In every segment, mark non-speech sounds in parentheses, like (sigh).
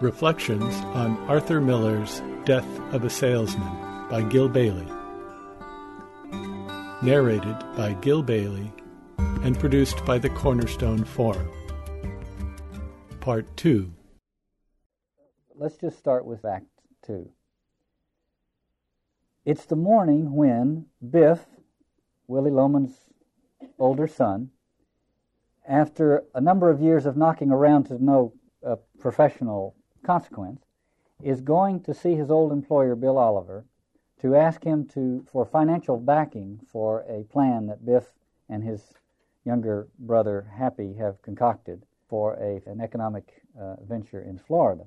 Reflections on Arthur Miller's Death of a Salesman by Gil Bailie. Narrated by Gil Bailie and produced by the Cornerstone Forum. Part 2. Let's just start with Act 2. It's the morning when Biff, Willie Loman's older son, after a number of years of knocking around to no uh, professional consequence, is going to see his old employer, Bill Oliver, to ask him to for financial backing for a plan that Biff and his younger brother Happy have concocted for a, an economic uh, venture in Florida.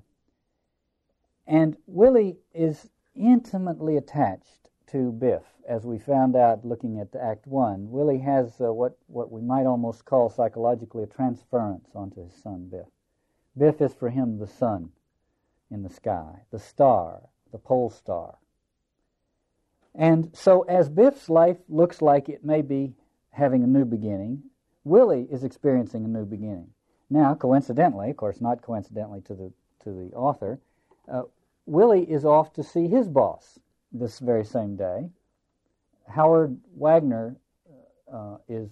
And Willie is intimately attached to Biff, as we found out looking at Act One. Willie has uh, what what we might almost call psychologically a transference onto his son Biff. Biff is for him the sun in the sky, the star, the pole star. And so, as Biff's life looks like it may be having a new beginning, Willie is experiencing a new beginning. Now, coincidentally, of course, not coincidentally to the to the author, uh, Willie is off to see his boss this very same day. Howard Wagner uh, is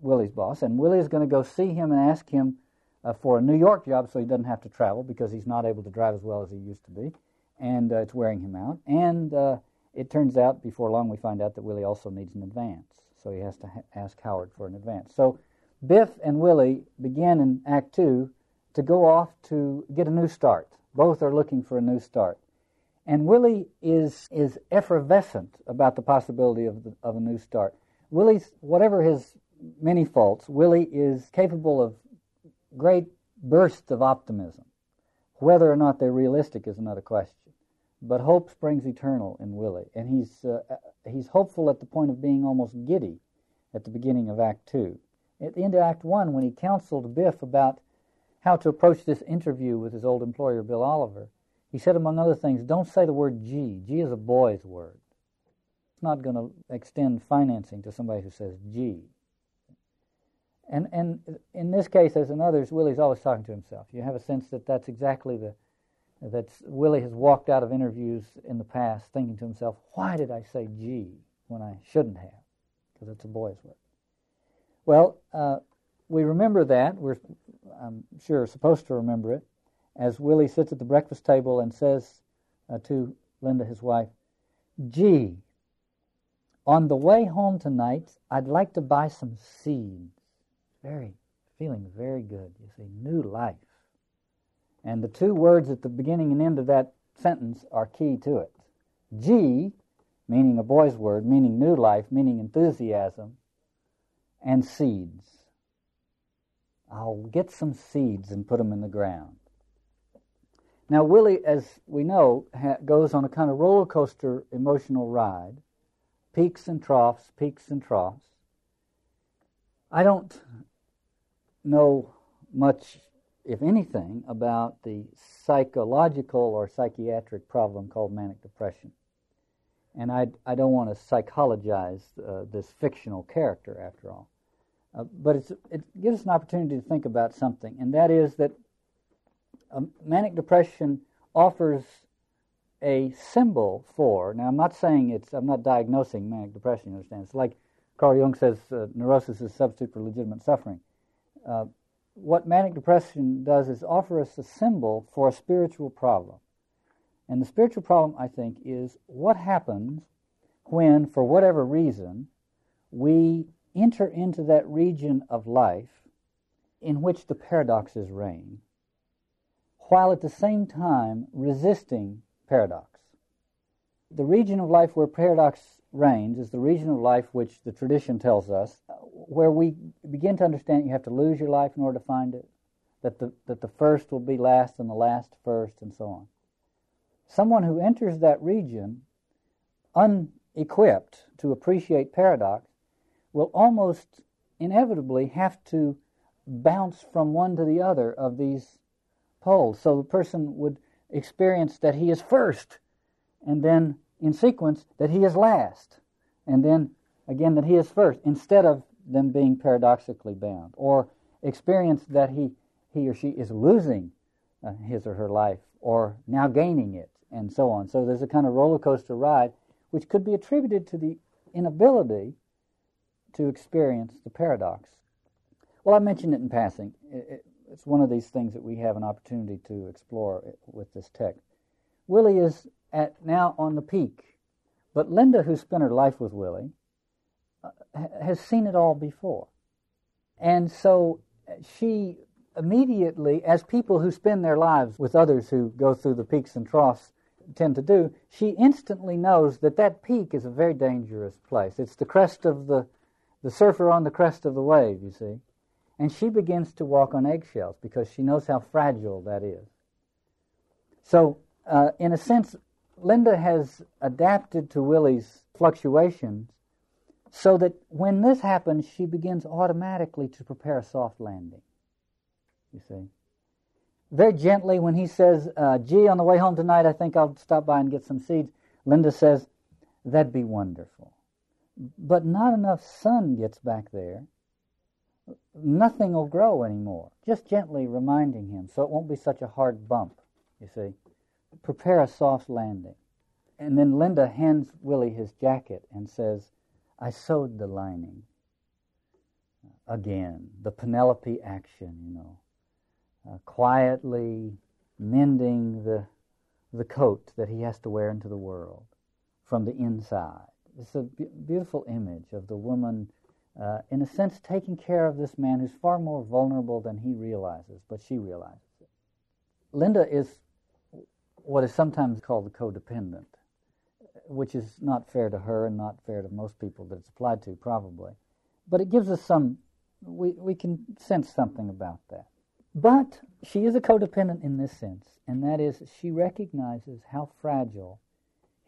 Willie's boss, and Willie is going to go see him and ask him uh, for a New York job so he doesn't have to travel because he's not able to drive as well as he used to be, and uh, it's wearing him out. And uh, it turns out before long we find out that Willie also needs an advance, so he has to ha- ask Howard for an advance. So Biff and Willie begin in Act Two to go off to get a new start. Both are looking for a new start. And Willie is, is effervescent about the possibility of, the, of a new start. Willie's, whatever his many faults, Willie is capable of great bursts of optimism. Whether or not they're realistic is another question. But hope springs eternal in Willie, and he's uh, he's hopeful at the point of being almost giddy at the beginning of Act Two. At the end of Act One, when he counseled Biff about how to approach this interview with his old employer, Bill Oliver, he said, among other things, don't say the word Gee. Gee is a boy's word. It's not going to extend financing to somebody who says Gee. And, and in this case, as in others, Willie's always talking to himself. You have a sense that that's exactly the, that Willie has walked out of interviews in the past thinking to himself, why did I say Gee when I shouldn't have? Because it's a boy's word. Well, uh, we remember that. We're, I'm sure, supposed to remember it as Willie sits at the breakfast table and says uh, to Linda, his wife, Gee, on the way home tonight, I'd like to buy some seeds very, feeling very good. You see, new life. And the two words at the beginning and end of that sentence are key to it. Gee, meaning a boy's word, meaning new life, meaning enthusiasm, and seeds. I'll get some seeds and put them in the ground. Now, Willie, as we know, ha- goes on a kind of roller coaster emotional ride, peaks and troughs, peaks and troughs. I don't know much, if anything, about the psychological or psychiatric problem called manic depression. And I, I don't want to psychologize uh, this fictional character, after all. Uh, but it gives us an opportunity to think about something, and that is that um, manic depression offers a symbol for. Now, I'm not saying it's. I'm not diagnosing manic depression. You understand? It's like Carl Jung says, uh, neurosis is a substitute for legitimate suffering. Uh, what manic depression does is offer us a symbol for a spiritual problem. And the spiritual problem, I think, is what happens when, for whatever reason, we enter into that region of life in which the paradoxes reign, while at the same time resisting paradox. The region of life where paradox reigns is the region of life which the tradition tells us, where we begin to understand you have to lose your life in order to find it, that the, that the first will be last and the last first, and so on. Someone who enters that region unequipped to appreciate paradox will almost inevitably have to bounce from one to the other of these poles. So the person would experience that he is first, and then in sequence that he is last, and then again that he is first, instead of them being paradoxically bound, or experience that he, he or she is losing uh, his or her life, or now gaining it, and so on. So there's a kind of roller coaster ride, which could be attributed to the inability to experience the paradox. Well, I mentioned it in passing. It, it, it's one of these things that we have an opportunity to explore with this text. Willie is at now on the peak, but Linda, who spent her life with Willie, uh, has seen it all before. And so she immediately, as people who spend their lives with others who go through the peaks and troughs tend to do, she instantly knows that that peak is a very dangerous place. It's the crest of the, the surfer on the crest of the wave, you see. And she begins to walk on eggshells because she knows how fragile that is. So, uh, in a sense, Linda has adapted to Willie's fluctuations so that when this happens, she begins automatically to prepare a soft landing. You see? Very gently, when he says, uh, Gee, on the way home tonight, I think I'll stop by and get some seeds, Linda says, That'd be wonderful. But not enough sun gets back there. Nothing will grow anymore. Just gently reminding him so it won't be such a hard bump, you see. Prepare a soft landing. And then Linda hands Willie his jacket and says, I sewed the lining. Again, the Penelope action, you know. Uh, quietly mending the, the coat that he has to wear into the world from the inside. It's a be- beautiful image of the woman, uh, in a sense, taking care of this man who's far more vulnerable than he realizes, but she realizes it. Linda is what is sometimes called the codependent which is not fair to her and not fair to most people that it's applied to, probably. But it gives us some, we, we can sense something about that. But she is a codependent in this sense, and that is she recognizes how fragile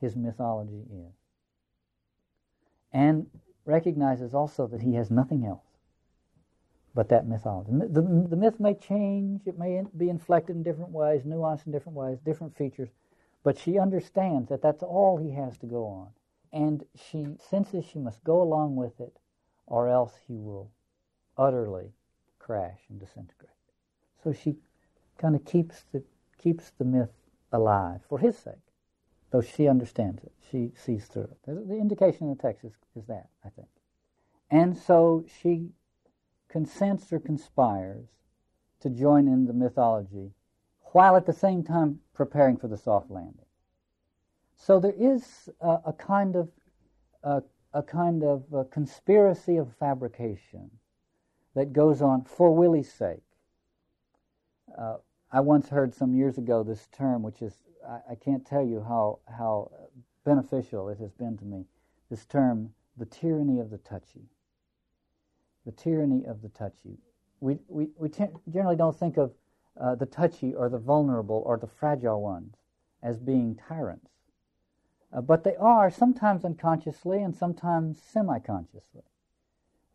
his mythology is. And recognizes also that he has nothing else but that mythology. The, the myth may change, it may be inflected in different ways, nuanced in different ways, different features, but she understands that that's all he has to go on. And she senses she must go along with it, or else he will utterly crash and disintegrate. So she kind of keeps the, keeps the myth alive for his sake, though she understands it. She sees through it. The indication in the text is, is that, I think. And so she consents or conspires to join in the mythology while at the same time preparing for the soft landing. So there is a, kind of a, kind of conspiracy of fabrication that goes on for Willie's sake. Uh, I once heard some years ago this term, which is I, I, can't tell you how how beneficial it has been to me. This term, the tyranny of the touchy. The tyranny of the touchy. We we we generally don't think of uh, the touchy or the vulnerable or the fragile ones as being tyrants. Uh, but they are sometimes unconsciously and sometimes semi consciously.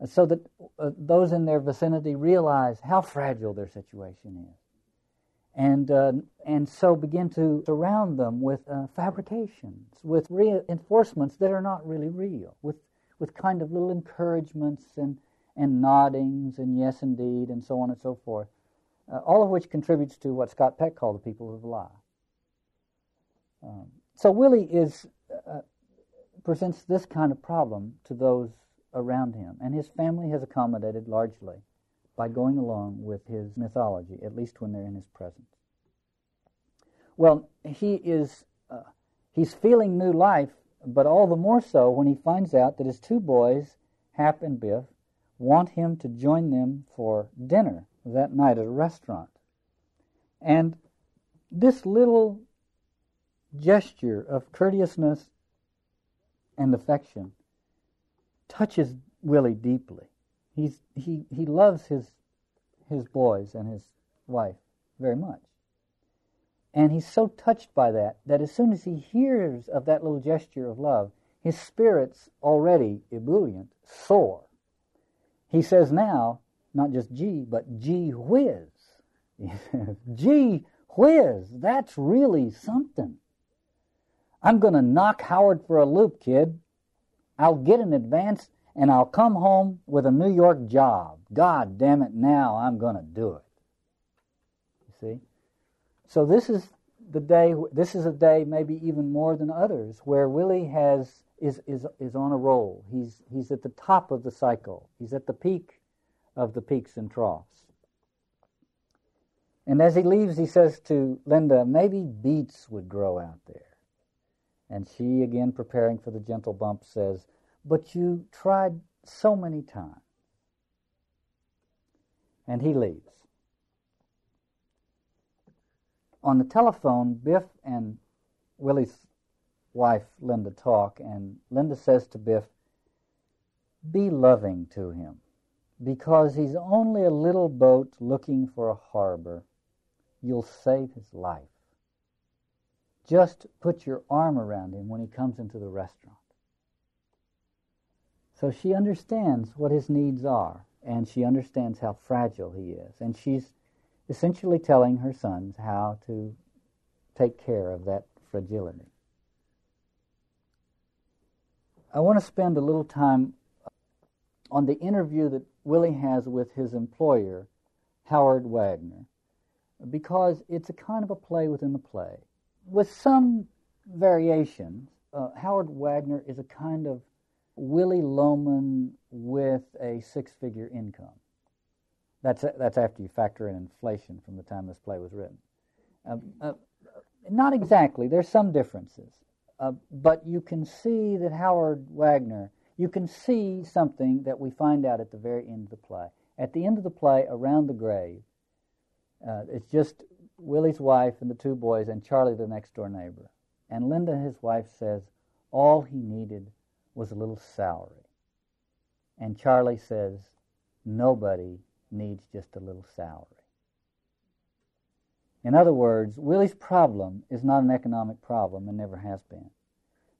Uh, so that uh, those in their vicinity realize how fragile their situation is. And, uh, and so begin to surround them with uh, fabrications, with reinforcements that are not really real, with, with kind of little encouragements and, and noddings and yes indeed and so on and so forth uh, all of which contributes to what Scott Peck called the people of the lie. Um, so Willie is uh, presents this kind of problem to those around him, and his family has accommodated largely by going along with his mythology, at least when they're in his presence. Well, he is uh, he's feeling new life, but all the more so when he finds out that his two boys, Hap and Biff, want him to join them for dinner that night at a restaurant. And this little gesture of courteousness and affection touches Willie deeply. He's, he, he loves his, his boys and his wife very much. And he's so touched by that that as soon as he hears of that little gesture of love, his spirits already ebullient soar. He says now, not just gee, but gee whiz. (laughs) gee whiz, that's really something. I'm going to knock Howard for a loop, kid. I'll get an advance and I'll come home with a New York job. God damn it, now I'm going to do it. You see? So this is the day. This is a day, maybe even more than others, where Willie has is is is on a roll. He's he's at the top of the cycle. He's at the peak of the peaks and troughs. And as he leaves, he says to Linda, "Maybe beets would grow out there." And she, again preparing for the gentle bump, says, "But you tried so many times." And he leaves. On the telephone, Biff and Willie's wife, Linda, talk, and Linda says to Biff, Be loving to him, because he's only a little boat looking for a harbor. You'll save his life. Just put your arm around him when he comes into the restaurant. So she understands what his needs are, and she understands how fragile he is, and she's essentially telling her sons how to take care of that fragility. I want to spend a little time on the interview that Willie has with his employer, Howard Wagner, because it's a kind of a play within the play. With some variations, uh, Howard Wagner is a kind of Willie Loman with a six figure income. That's, that's after you factor in inflation from the time this play was written. Uh, uh, not exactly, there's some differences. Uh, but you can see that Howard Wagner, you can see something that we find out at the very end of the play. At the end of the play, around the grave, uh, it's just Willie's wife and the two boys and Charlie, the next door neighbor. And Linda, his wife, says all he needed was a little salary. And Charlie says, nobody needs just a little salary. In other words, Willie's problem is not an economic problem and never has been.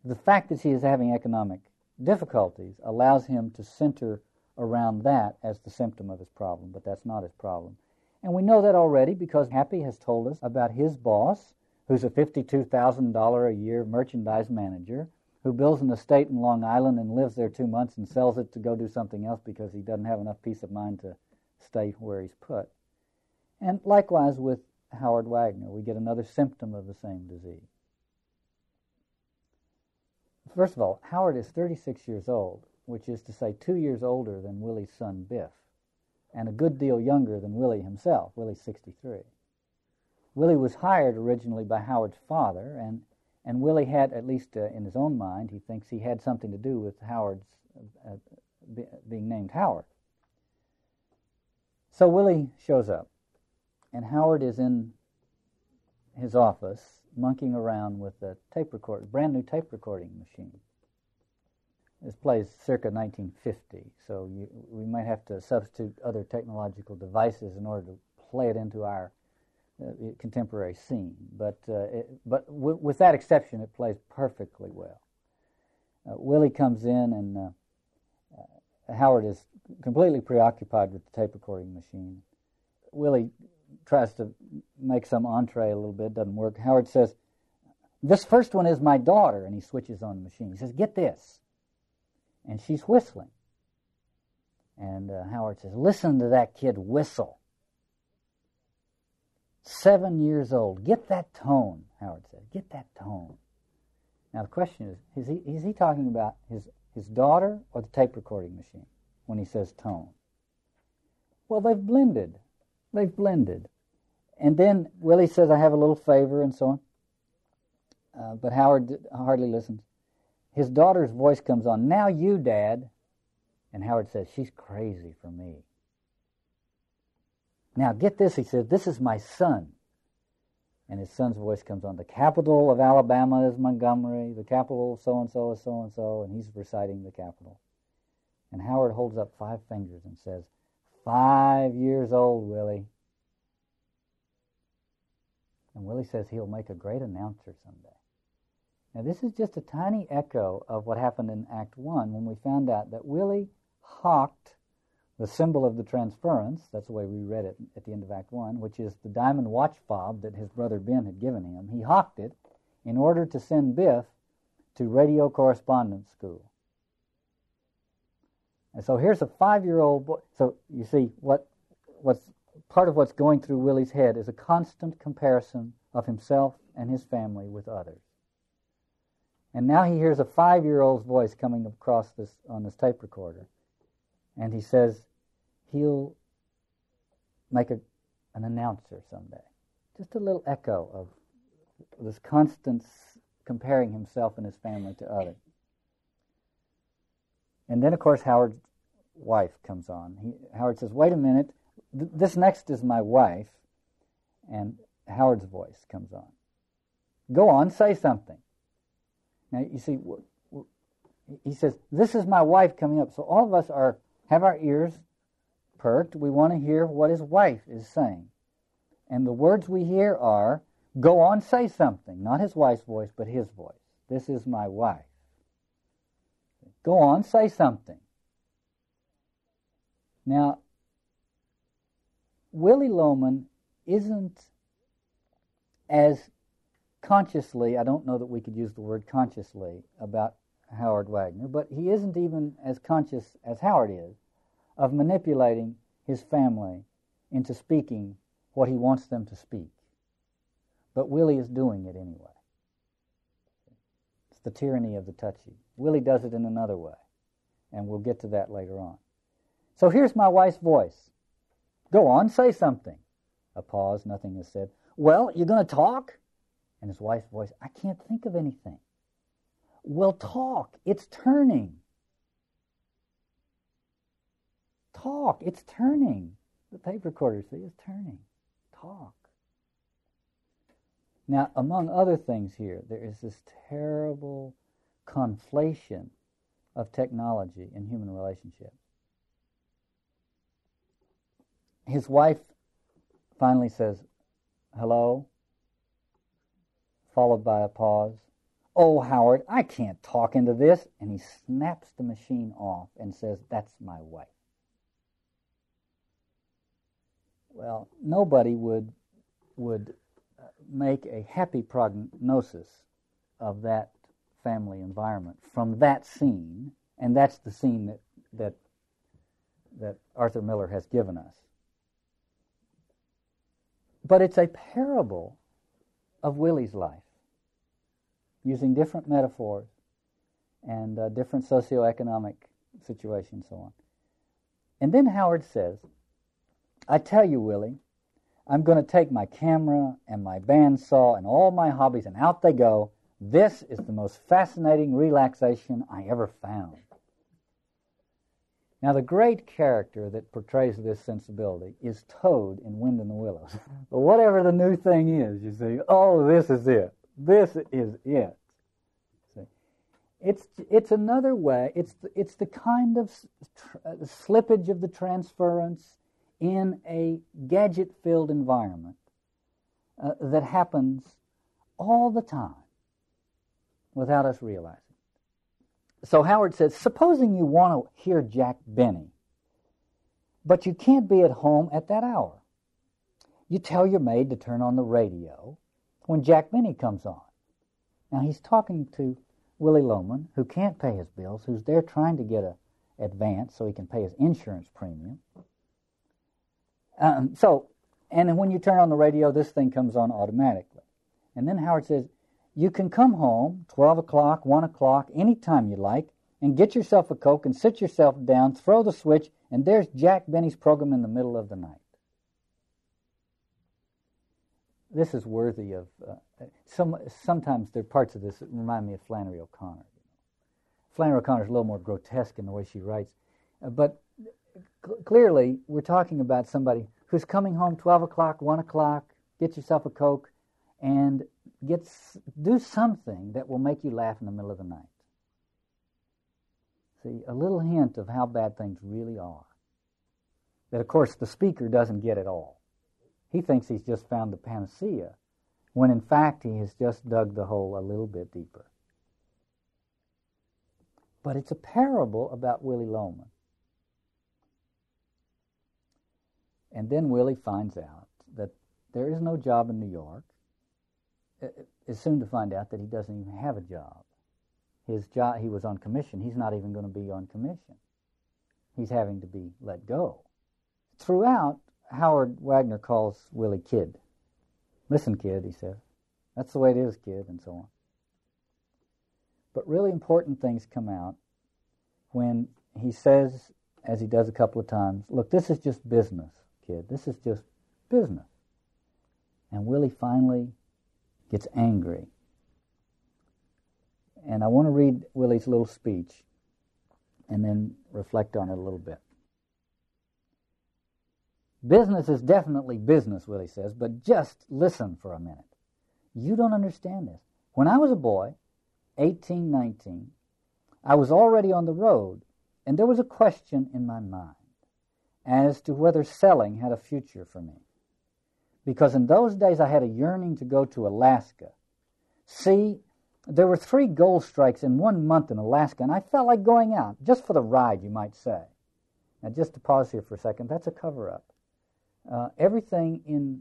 The fact that he is having economic difficulties allows him to center around that as the symptom of his problem, but that's not his problem. And we know that already because Happy has told us about his boss, who's a $52,000 a year merchandise manager, who builds an estate in Long Island and lives there two months and sells it to go do something else because he doesn't have enough peace of mind to stay where he's put. And likewise with Howard Wagner, we get another symptom of the same disease. First of all, Howard is 36 years old, which is to say two years older than Willie's son Biff, and a good deal younger than Willie himself. Willie's 63. Willie was hired originally by Howard's father, and, and Willie had, at least uh, in his own mind, he thinks he had something to do with Howard's uh, be, being named Howard. So Willie shows up, and Howard is in his office monkeying around with a tape recorder, brand new tape recording machine. This plays circa 1950, so you, we might have to substitute other technological devices in order to play it into our uh, contemporary scene. But uh, it, but w- with that exception, it plays perfectly well. Uh, Willie comes in, and uh, uh, Howard is completely preoccupied with the tape recording machine. Willie tries to make some entree a little bit, doesn't work. Howard says, This first one is my daughter, and he switches on the machine. He says, Get this. And she's whistling. And uh, Howard says, Listen to that kid whistle. Seven years old. Get that tone, Howard said. Get that tone. Now the question is, is he, is he talking about his, his daughter or the tape recording machine when he says tone? Well, they've blended. They've blended. And then Willie says, I have a little favor, and so on. Uh, but Howard hardly listens. His daughter's voice comes on, Now you, Dad. And Howard says, She's crazy for me. Now get this, he says, This is my son. And his son's voice comes on. The capital of Alabama is Montgomery. The capital of so and so is so and so. And he's reciting the capital. And Howard holds up five fingers and says, Five years old, Willie. And Willie says he'll make a great announcer someday. Now, this is just a tiny echo of what happened in Act 1 when we found out that Willie hawked the symbol of the transference, that's the way we read it at the end of Act 1, which is the diamond watch fob that his brother Ben had given him. He hawked it in order to send Biff to radio correspondence school. And so here's a five-year-old boy. So you see, what, what's part of what's going through Willie's head is a constant comparison of himself and his family with others. And now he hears a five year old's voice coming across this on this tape recorder. And he says he'll make a, an announcer someday. Just a little echo of this constant comparing himself and his family to others. And then, of course, Howard's wife comes on. He, Howard says, Wait a minute, th- this next is my wife. And Howard's voice comes on. Go on, say something. Now, you see, he says, This is my wife coming up. So all of us are have our ears perked. We want to hear what his wife is saying. And the words we hear are, Go on, say something. Not his wife's voice, but his voice. This is my wife. Go on, say something. Now, Willy Loman isn't as consciously, I don't know that we could use the word consciously about Howard Wagner, but he isn't even as conscious as Howard is of manipulating his family into speaking what he wants them to speak. But Willie is doing it anyway. It's the tyranny of the touchy. Willie does it in another way, and we'll get to that later on. So here's my wife's voice. Go on, say something. A pause, nothing is said. Well, you're going to talk? And his wife's voice, I can't think of anything. Well, talk. It's turning. Talk. It's turning. The tape recorder, see, is turning. Talk. Now, among other things here, there is this terrible conflation of technology and human relationships. His wife finally says, Hello, followed by a pause. Oh, Howard, I can't talk into this. And he snaps the machine off and says, That's my wife. Well, nobody would, would uh, make a happy prognosis of that family environment from that scene, and that's the scene that, that, that Arthur Miller has given us. But it's a parable of Willie's life, using different metaphors and uh, different socioeconomic situations, and so on. And then Howard says, I tell you, Willie, I'm going to take my camera and my bandsaw and all my hobbies, and out they go. This is the most fascinating relaxation I ever found. Now, the great character that portrays this sensibility is Toad in Wind in the Willows. (laughs) but whatever the new thing is, you see, oh, this is it. This is it. See, it's it's another way. It's it's the kind of uh, slippage of the transference in a gadget-filled environment uh, that happens all the time without us realizing so Howard says, supposing you want to hear Jack Benny, but you can't be at home at that hour. You tell your maid to turn on the radio when Jack Benny comes on. Now he's talking to Willie Loman, who can't pay his bills, who's there trying to get a advance so he can pay his insurance premium. Um, so, and when you turn on the radio, this thing comes on automatically. And then Howard says, you can come home 12 o'clock, 1 o'clock, any time you like, and get yourself a Coke and sit yourself down, throw the switch, and there's Jack Benny's program in the middle of the night. This is worthy of. Uh, some, sometimes there are parts of this that remind me of Flannery O'Connor. Flannery O'Connor is a little more grotesque in the way she writes, uh, but cl- clearly we're talking about somebody who's coming home 12 o'clock, 1 o'clock, get yourself a Coke, and get, do something that will make you laugh in the middle of the night. See, a little hint of how bad things really are. That, of course, the speaker doesn't get at all. He thinks he's just found the panacea, when in fact he has just dug the hole a little bit deeper. But it's a parable about Willie Loman. And then Willie finds out that there is no job in New York is soon to find out that he doesn't even have a job. His job, he was on commission. He's not even going to be on commission. He's having to be let go. Throughout, Howard Wagner calls Willie Kid. Listen, kid, he says. That's the way it is, kid, and so on. But really important things come out when he says, as he does a couple of times, look, this is just business, kid. This is just business. And Willie finally gets angry. And I want to read Willie's little speech and then reflect on it a little bit. Business is definitely business, Willie says, but just listen for a minute. You don't understand this. When I was a boy, 18, 19, I was already on the road, and there was a question in my mind as to whether selling had a future for me. Because in those days I had a yearning to go to Alaska. See, there were three gold strikes in one month in Alaska, and I felt like going out, just for the ride, you might say. Now, just to pause here for a second, that's a cover up. Uh, everything in,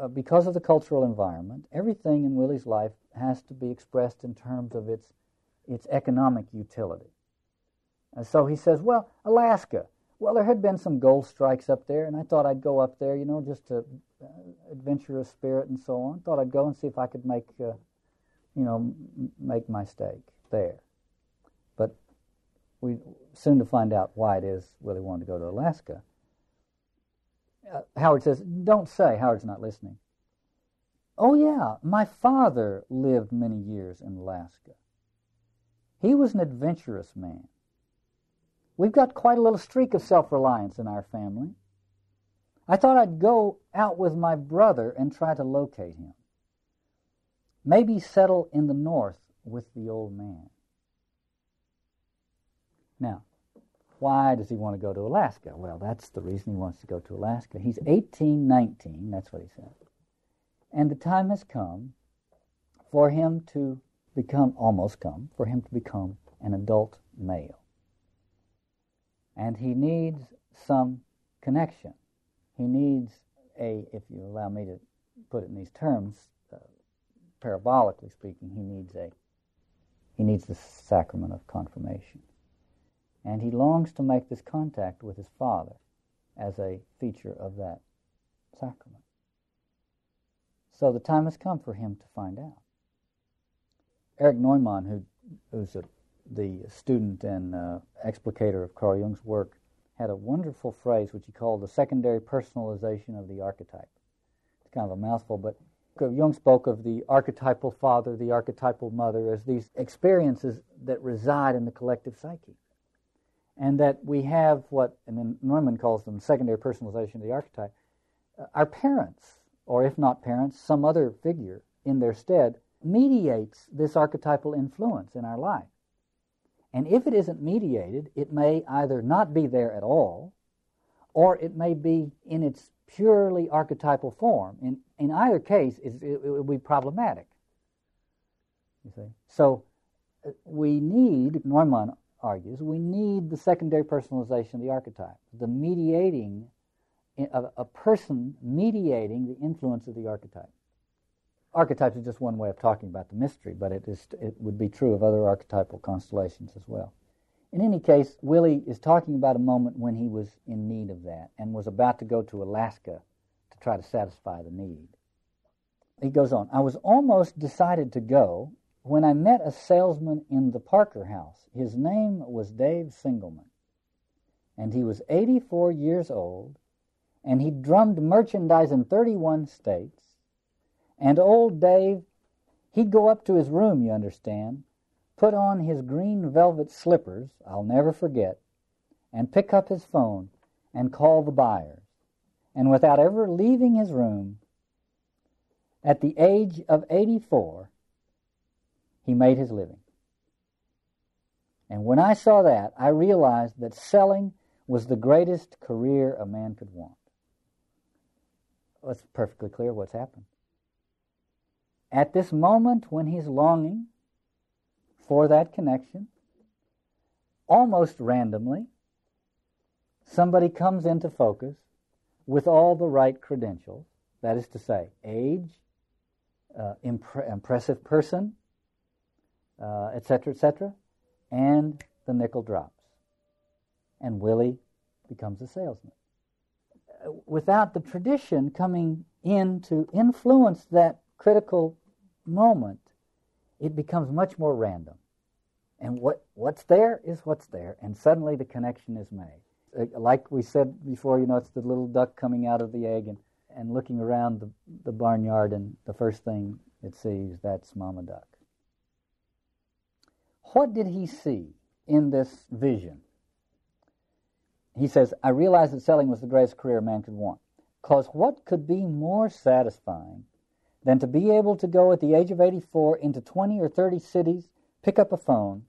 uh, because of the cultural environment, everything in Willie's life has to be expressed in terms of its, its economic utility. And so he says, well, Alaska. Well, there had been some gold strikes up there, and I thought I'd go up there, you know, just to uh, adventurous spirit and so on. Thought I'd go and see if I could make, uh, you know, m- make my stake there. But we soon to find out why it is Willie wanted to go to Alaska uh, Howard says, Don't say. Howard's not listening. Oh, yeah, my father lived many years in Alaska. He was an adventurous man. We've got quite a little streak of self reliance in our family. I thought I'd go out with my brother and try to locate him. Maybe settle in the north with the old man. Now, why does he want to go to Alaska? Well, that's the reason he wants to go to Alaska. He's 18, 19, that's what he said. And the time has come for him to become, almost come, for him to become an adult male. And he needs some connection. He needs a, if you allow me to put it in these terms, uh, parabolically speaking, he needs a, he needs the sacrament of confirmation and he longs to make this contact with his Father as a feature of that sacrament. So the time has come for him to find out. Eric Neumann, who, who's a, the student and uh, explicator of Carl Jung's work, had a wonderful phrase which he called the secondary personalization of the archetype. It's kind of a mouthful, but Jung spoke of the archetypal father, the archetypal mother, as these experiences that reside in the collective psyche and that we have what, and then Neumann calls them secondary personalization of the archetype. Uh, our parents, or if not parents, some other figure in their stead, mediates this archetypal influence in our life. And if it isn't mediated, it may either not be there at all, or it may be in its purely archetypal form. In, in either case, it, it, it will be problematic. You see? So uh, we need, Neumann argues, we need the secondary personalization of the archetype, the mediating, a, a person mediating the influence of the archetype. Archetypes is just one way of talking about the mystery, but it, is, it would be true of other archetypal constellations as well. In any case, Willie is talking about a moment when he was in need of that and was about to go to Alaska to try to satisfy the need. He goes on, I was almost decided to go when I met a salesman in the Parker House. His name was Dave Singleman, and he was 84 years old, and he drummed merchandise in 31 states. And old Dave, he'd go up to his room, you understand, put on his green velvet slippers, I'll never forget, and pick up his phone and call the buyers. And without ever leaving his room, at the age of 84, he made his living. And when I saw that, I realized that selling was the greatest career a man could want. It's perfectly clear what's happened. At this moment when he's longing for that connection, almost randomly, somebody comes into focus with all the right credentials. That is to say, age, uh, impre- impressive person, etc., uh, etc., et and the nickel drops. And Willie becomes a salesman. Without the tradition coming in to influence that critical moment, it becomes much more random. And what, what's there is what's there, and suddenly the connection is made. Uh, like we said before, you know, it's the little duck coming out of the egg and, and looking around the, the barnyard, and the first thing it sees, that's Mama Duck. What did he see in this vision? He says, I realized that selling was the greatest career a man could want. Because what could be more satisfying than to be able to go at the age of 84 into 20 or 30 cities, pick up a phone,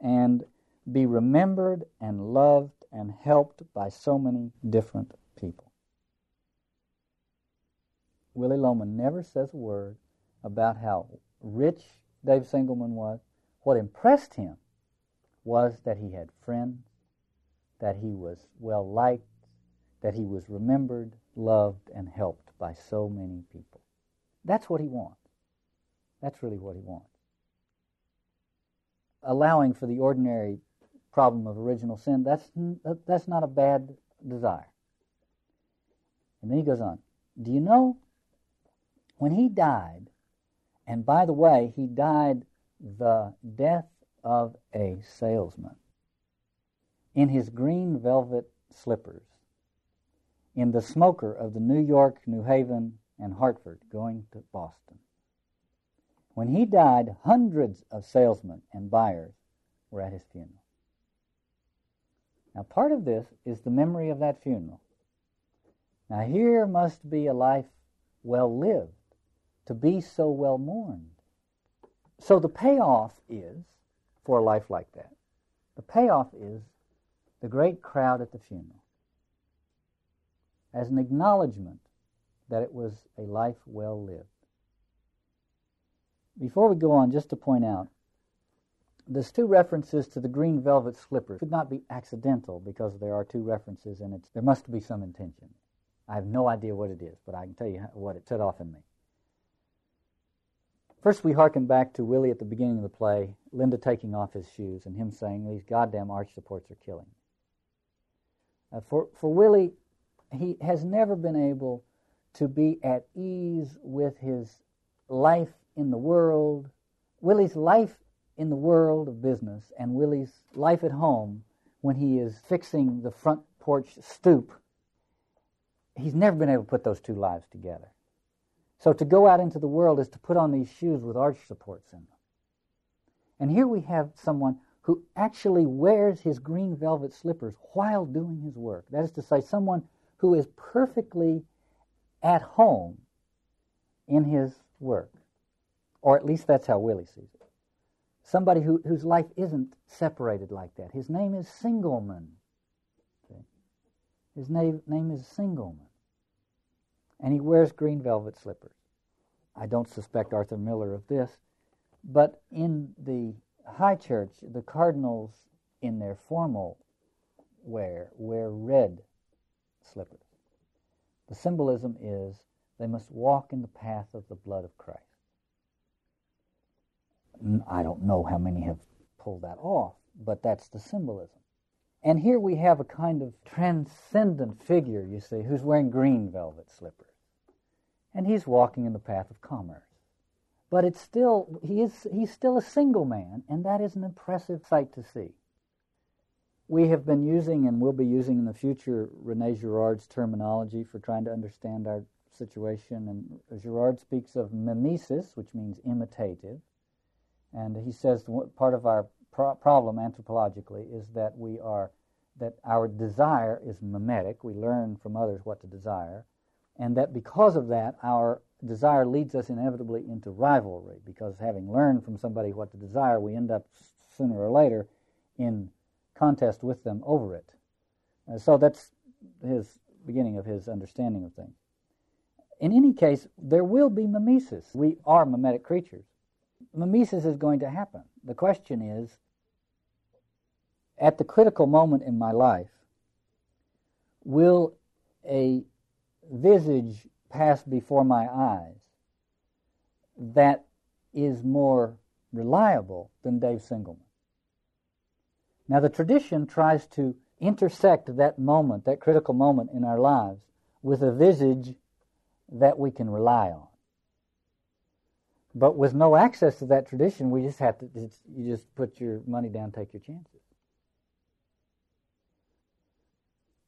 and be remembered and loved and helped by so many different people? Willy Loman never says a word about how rich Dave Singleman was. What impressed him was that he had friends, that he was well liked, that he was remembered, loved, and helped by so many people. That's what he wants. That's really what he wants. Allowing for the ordinary problem of original sin, that's, that's not a bad desire. And then he goes on. Do you know when he died, and by the way, he died the death of a salesman in his green velvet slippers in the smoker of the New York, New Haven, and Hartford going to Boston. When he died, hundreds of salesmen and buyers were at his funeral. Now, part of this is the memory of that funeral. Now, here must be a life well lived to be so well mourned. So, the payoff is, for a life like that, the payoff is the great crowd at the funeral as an acknowledgement that it was a life well lived. Before we go on, just to point out, there's two references to the green velvet slippers. could not be accidental because there are two references and it's, there must be some intention. I have no idea what it is, but I can tell you what it set off in me. First, we hearken back to Willie at the beginning of the play, Linda taking off his shoes, and him saying, These goddamn arch supports are killing. Uh, for, for Willie, he has never been able to be at ease with his life in the world, Willie's life in the world of business, and Willie's life at home when he is fixing the front porch stoop. He's never been able to put those two lives together. So to go out into the world is to put on these shoes with arch supports in them. And here we have someone who actually wears his green velvet slippers while doing his work. That is to say, someone who is perfectly at home in his work. Or at least that's how Willie sees it. Somebody who, whose life isn't separated like that. His name is Singleman. Okay? His name, name is Singleman. And he wears green velvet slippers. I don't suspect Arthur Miller of this, but in the high church, the cardinals in their formal wear wear red slippers. The symbolism is they must walk in the path of the blood of Christ. I don't know how many have pulled that off, but that's the symbolism. And here we have a kind of transcendent figure, you see, who's wearing green velvet slippers. And he's walking in the path of commerce. But it's still, he is, he's still a single man, and that is an impressive sight to see. We have been using and will be using in the future Rene Girard's terminology for trying to understand our situation. And Girard speaks of mimesis, which means imitative. And he says part of our pro- problem anthropologically is that we are that our desire is mimetic. We learn from others what to desire, and that because of that, our desire leads us inevitably into rivalry. Because having learned from somebody what to desire, we end up sooner or later in contest with them over it. Uh, so that's his beginning of his understanding of things. In any case, there will be mimesis. We are mimetic creatures. Mimesis is going to happen. The question is, at the critical moment in my life, will a visage pass before my eyes that is more reliable than Dave Singleman? Now, the tradition tries to intersect that moment, that critical moment in our lives, with a visage that we can rely on. But with no access to that tradition, we just have to, you just put your money down, take your chances.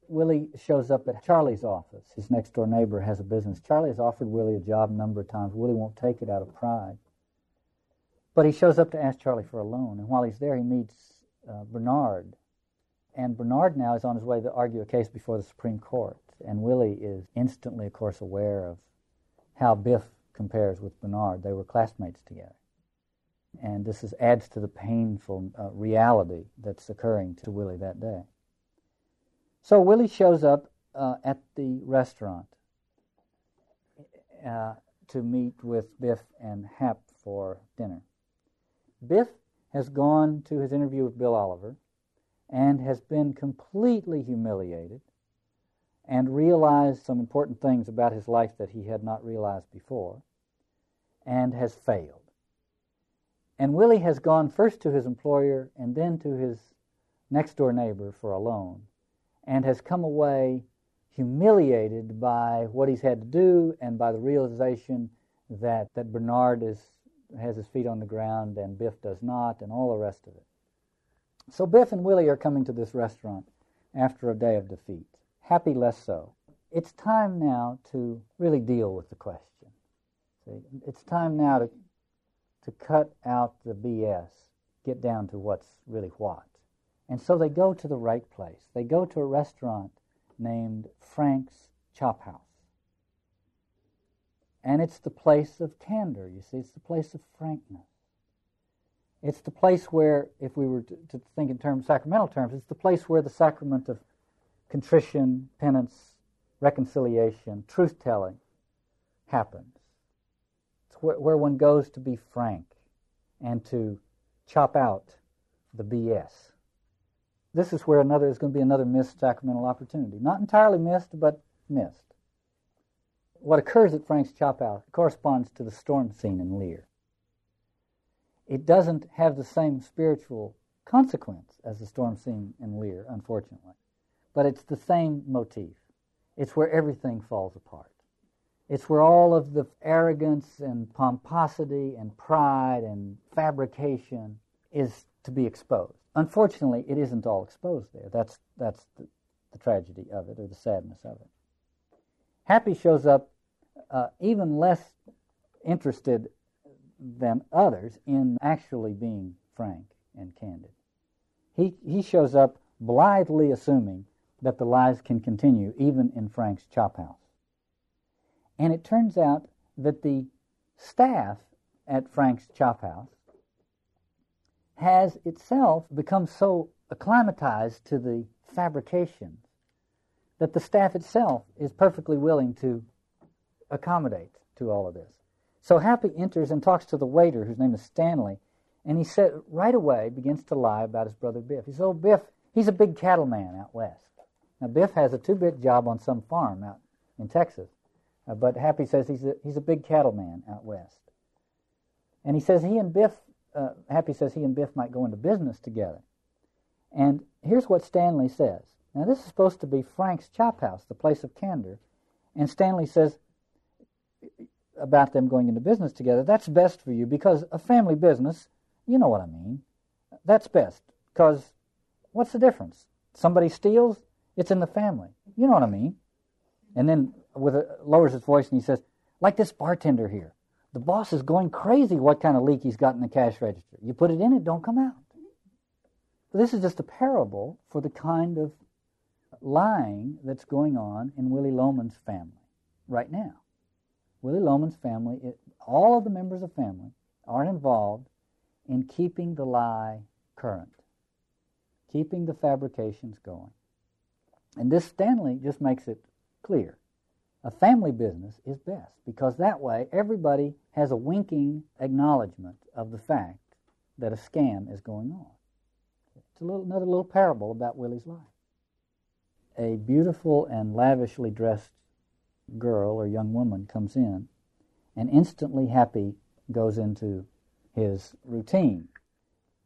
Willie shows up at Charlie's office. His next door neighbor has a business. Charlie has offered Willie a job a number of times. Willie won't take it out of pride. But he shows up to ask Charlie for a loan. And while he's there, he meets uh, Bernard. And Bernard now is on his way to argue a case before the Supreme Court. And Willie is instantly, of course, aware of how Biff compares with Bernard. They were classmates together. And this is, adds to the painful uh, reality that's occurring to Willie that day. So Willie shows up uh, at the restaurant uh, to meet with Biff and Hap for dinner. Biff has gone to his interview with Bill Oliver and has been completely humiliated and realized some important things about his life that he had not realized before and has failed. And Willie has gone first to his employer and then to his next door neighbor for a loan and has come away humiliated by what he's had to do and by the realization that, that Bernard is, has his feet on the ground and Biff does not and all the rest of it. So Biff and Willie are coming to this restaurant after a day of defeat. Happy less so. It's time now to really deal with the question. See, it's time now to, to cut out the BS, get down to what's really what. And so they go to the right place. They go to a restaurant named Frank's Chop House. And it's the place of candor, you see, it's the place of frankness. It's the place where, if we were to, to think in terms, sacramental terms, it's the place where the sacrament of contrition, penance, reconciliation, truth telling happens. It's where, where one goes to be frank and to chop out the BS this is where another is going to be another missed sacramental opportunity. Not entirely missed, but missed. What occurs at Frank's Chop House corresponds to the storm scene in Lear. It doesn't have the same spiritual consequence as the storm scene in Lear, unfortunately, but it's the same motif. It's where everything falls apart. It's where all of the arrogance and pomposity and pride and fabrication is to be exposed. Unfortunately, it isn't all exposed there. That's, that's the, the tragedy of it, or the sadness of it. Happy shows up uh, even less interested than others in actually being frank and candid. He, he shows up blithely assuming that the lies can continue even in Frank's chop house. And it turns out that the staff at Frank's chop house has itself become so acclimatized to the fabrications that the staff itself is perfectly willing to accommodate to all of this. So Happy enters and talks to the waiter, whose name is Stanley, and he said right away begins to lie about his brother Biff. He says, "Oh, Biff, he's a big cattleman out west." Now Biff has a two-bit job on some farm out in Texas, uh, but Happy says he's a, he's a big cattleman out west, and he says he and Biff uh, Happy says he and Biff might go into business together. And here's what Stanley says. Now, this is supposed to be Frank's Chop House, the place of candor. And Stanley says about them going into business together, that's best for you because a family business, you know what I mean. That's best because what's the difference? Somebody steals, it's in the family. You know what I mean. And then with a, lowers his voice and he says, like this bartender here. The boss is going crazy what kind of leak he's got in the cash register. You put it in, it don't come out. But this is just a parable for the kind of lying that's going on in Willie Loman's family right now. Willie Loman's family, it, all of the members of family are involved in keeping the lie current, keeping the fabrications going. And this Stanley just makes it clear a family business is best because that way everybody has a winking acknowledgement of the fact that a scam is going on. It's a little, another little parable about Willie's life. A beautiful and lavishly dressed girl or young woman comes in, and instantly happy goes into his routine.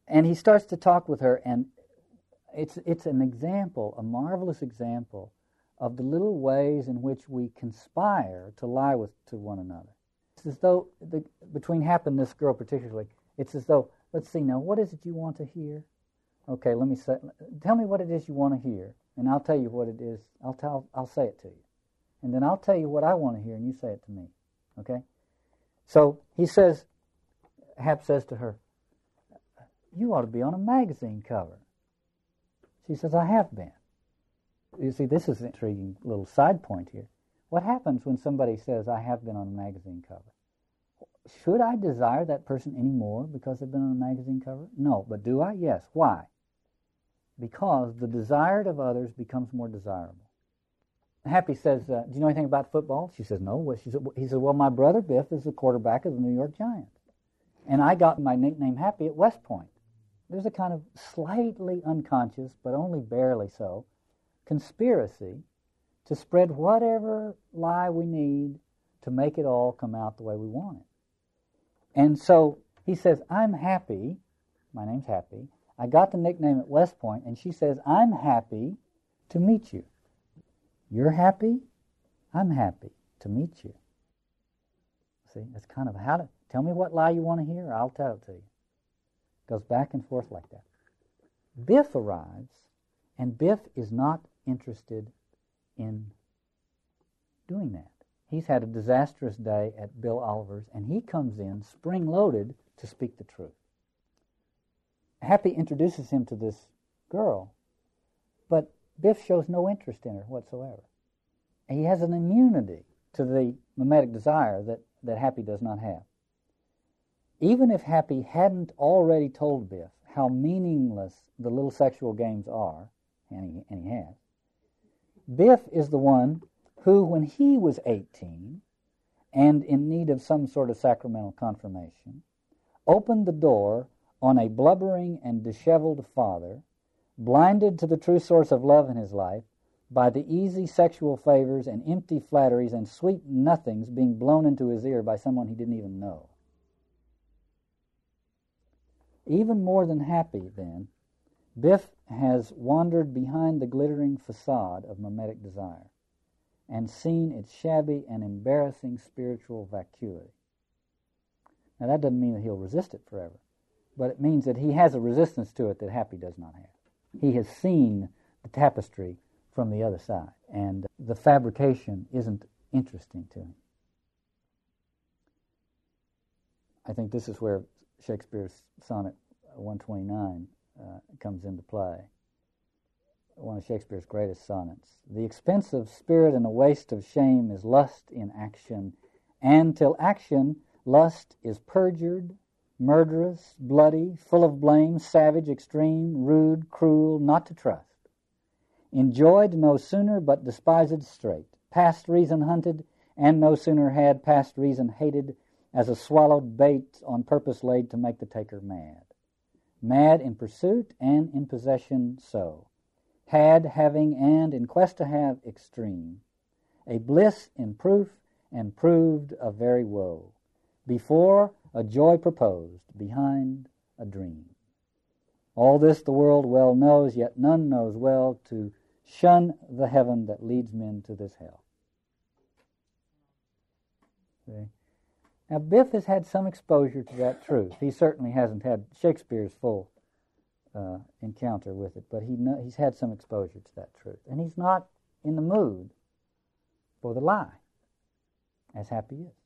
And he starts to talk with her, and it's, it's an example, a marvelous example of the little ways in which we conspire to lie with to one another. It's as though the, between Hap and this girl particularly, it's as though let's see now what is it you want to hear? Okay, let me say. Tell me what it is you want to hear, and I'll tell you what it is. I'll tell. I'll say it to you, and then I'll tell you what I want to hear, and you say it to me. Okay. So he says, Hap says to her, "You ought to be on a magazine cover." She says, "I have been." You see, this is an intriguing little side point here. What happens when somebody says, I have been on a magazine cover? Should I desire that person anymore because they've been on a magazine cover? No, but do I? Yes. Why? Because the desired of others becomes more desirable. Happy says, uh, Do you know anything about football? She says, No. Well, she said, he said, Well, my brother Biff is the quarterback of the New York Giants. And I got my nickname Happy at West Point. There's a kind of slightly unconscious, but only barely so, conspiracy to spread whatever lie we need to make it all come out the way we want it. And so he says, I'm happy. My name's Happy. I got the nickname at West Point, and she says, I'm happy to meet you. You're happy? I'm happy to meet you. See, it's kind of how to tell me what lie you want to hear, I'll tell it to you. Goes back and forth like that. Biff arrives, and Biff is not interested in doing that. He's had a disastrous day at Bill Oliver's, and he comes in spring loaded to speak the truth. Happy introduces him to this girl, but Biff shows no interest in her whatsoever. he has an immunity to the mimetic desire that, that Happy does not have. Even if Happy hadn't already told Biff how meaningless the little sexual games are, and he, and he has, Biff is the one who, when he was 18 and in need of some sort of sacramental confirmation, opened the door on a blubbering and disheveled father, blinded to the true source of love in his life by the easy sexual favors and empty flatteries and sweet nothings being blown into his ear by someone he didn't even know. Even more than happy, then, Biff has wandered behind the glittering facade of mimetic desire and seen its shabby and embarrassing spiritual vacuity. Now, that doesn't mean that he'll resist it forever, but it means that he has a resistance to it that Happy does not have. He has seen the tapestry from the other side, and the fabrication isn't interesting to him. I think this is where Shakespeare's sonnet 129 uh, comes into play. One of Shakespeare's greatest sonnets. The expense of spirit and the waste of shame is lust in action, and till action, lust is perjured, murderous, bloody, full of blame, savage, extreme, rude, cruel, not to trust. Enjoyed no sooner, but despised straight. Past reason hunted, and no sooner had past reason hated, as a swallowed bait on purpose laid to make the taker mad mad in pursuit and in possession so, had, having, and in quest to have extreme, a bliss in proof and proved a very woe, before a joy proposed, behind a dream. All this the world well knows, yet none knows well to shun the heaven that leads men to this hell. See? Now, Biff has had some exposure to that truth. He certainly hasn't had Shakespeare's full uh, encounter with it, but he he's had some exposure to that truth. And he's not in the mood for the lie, as happy is.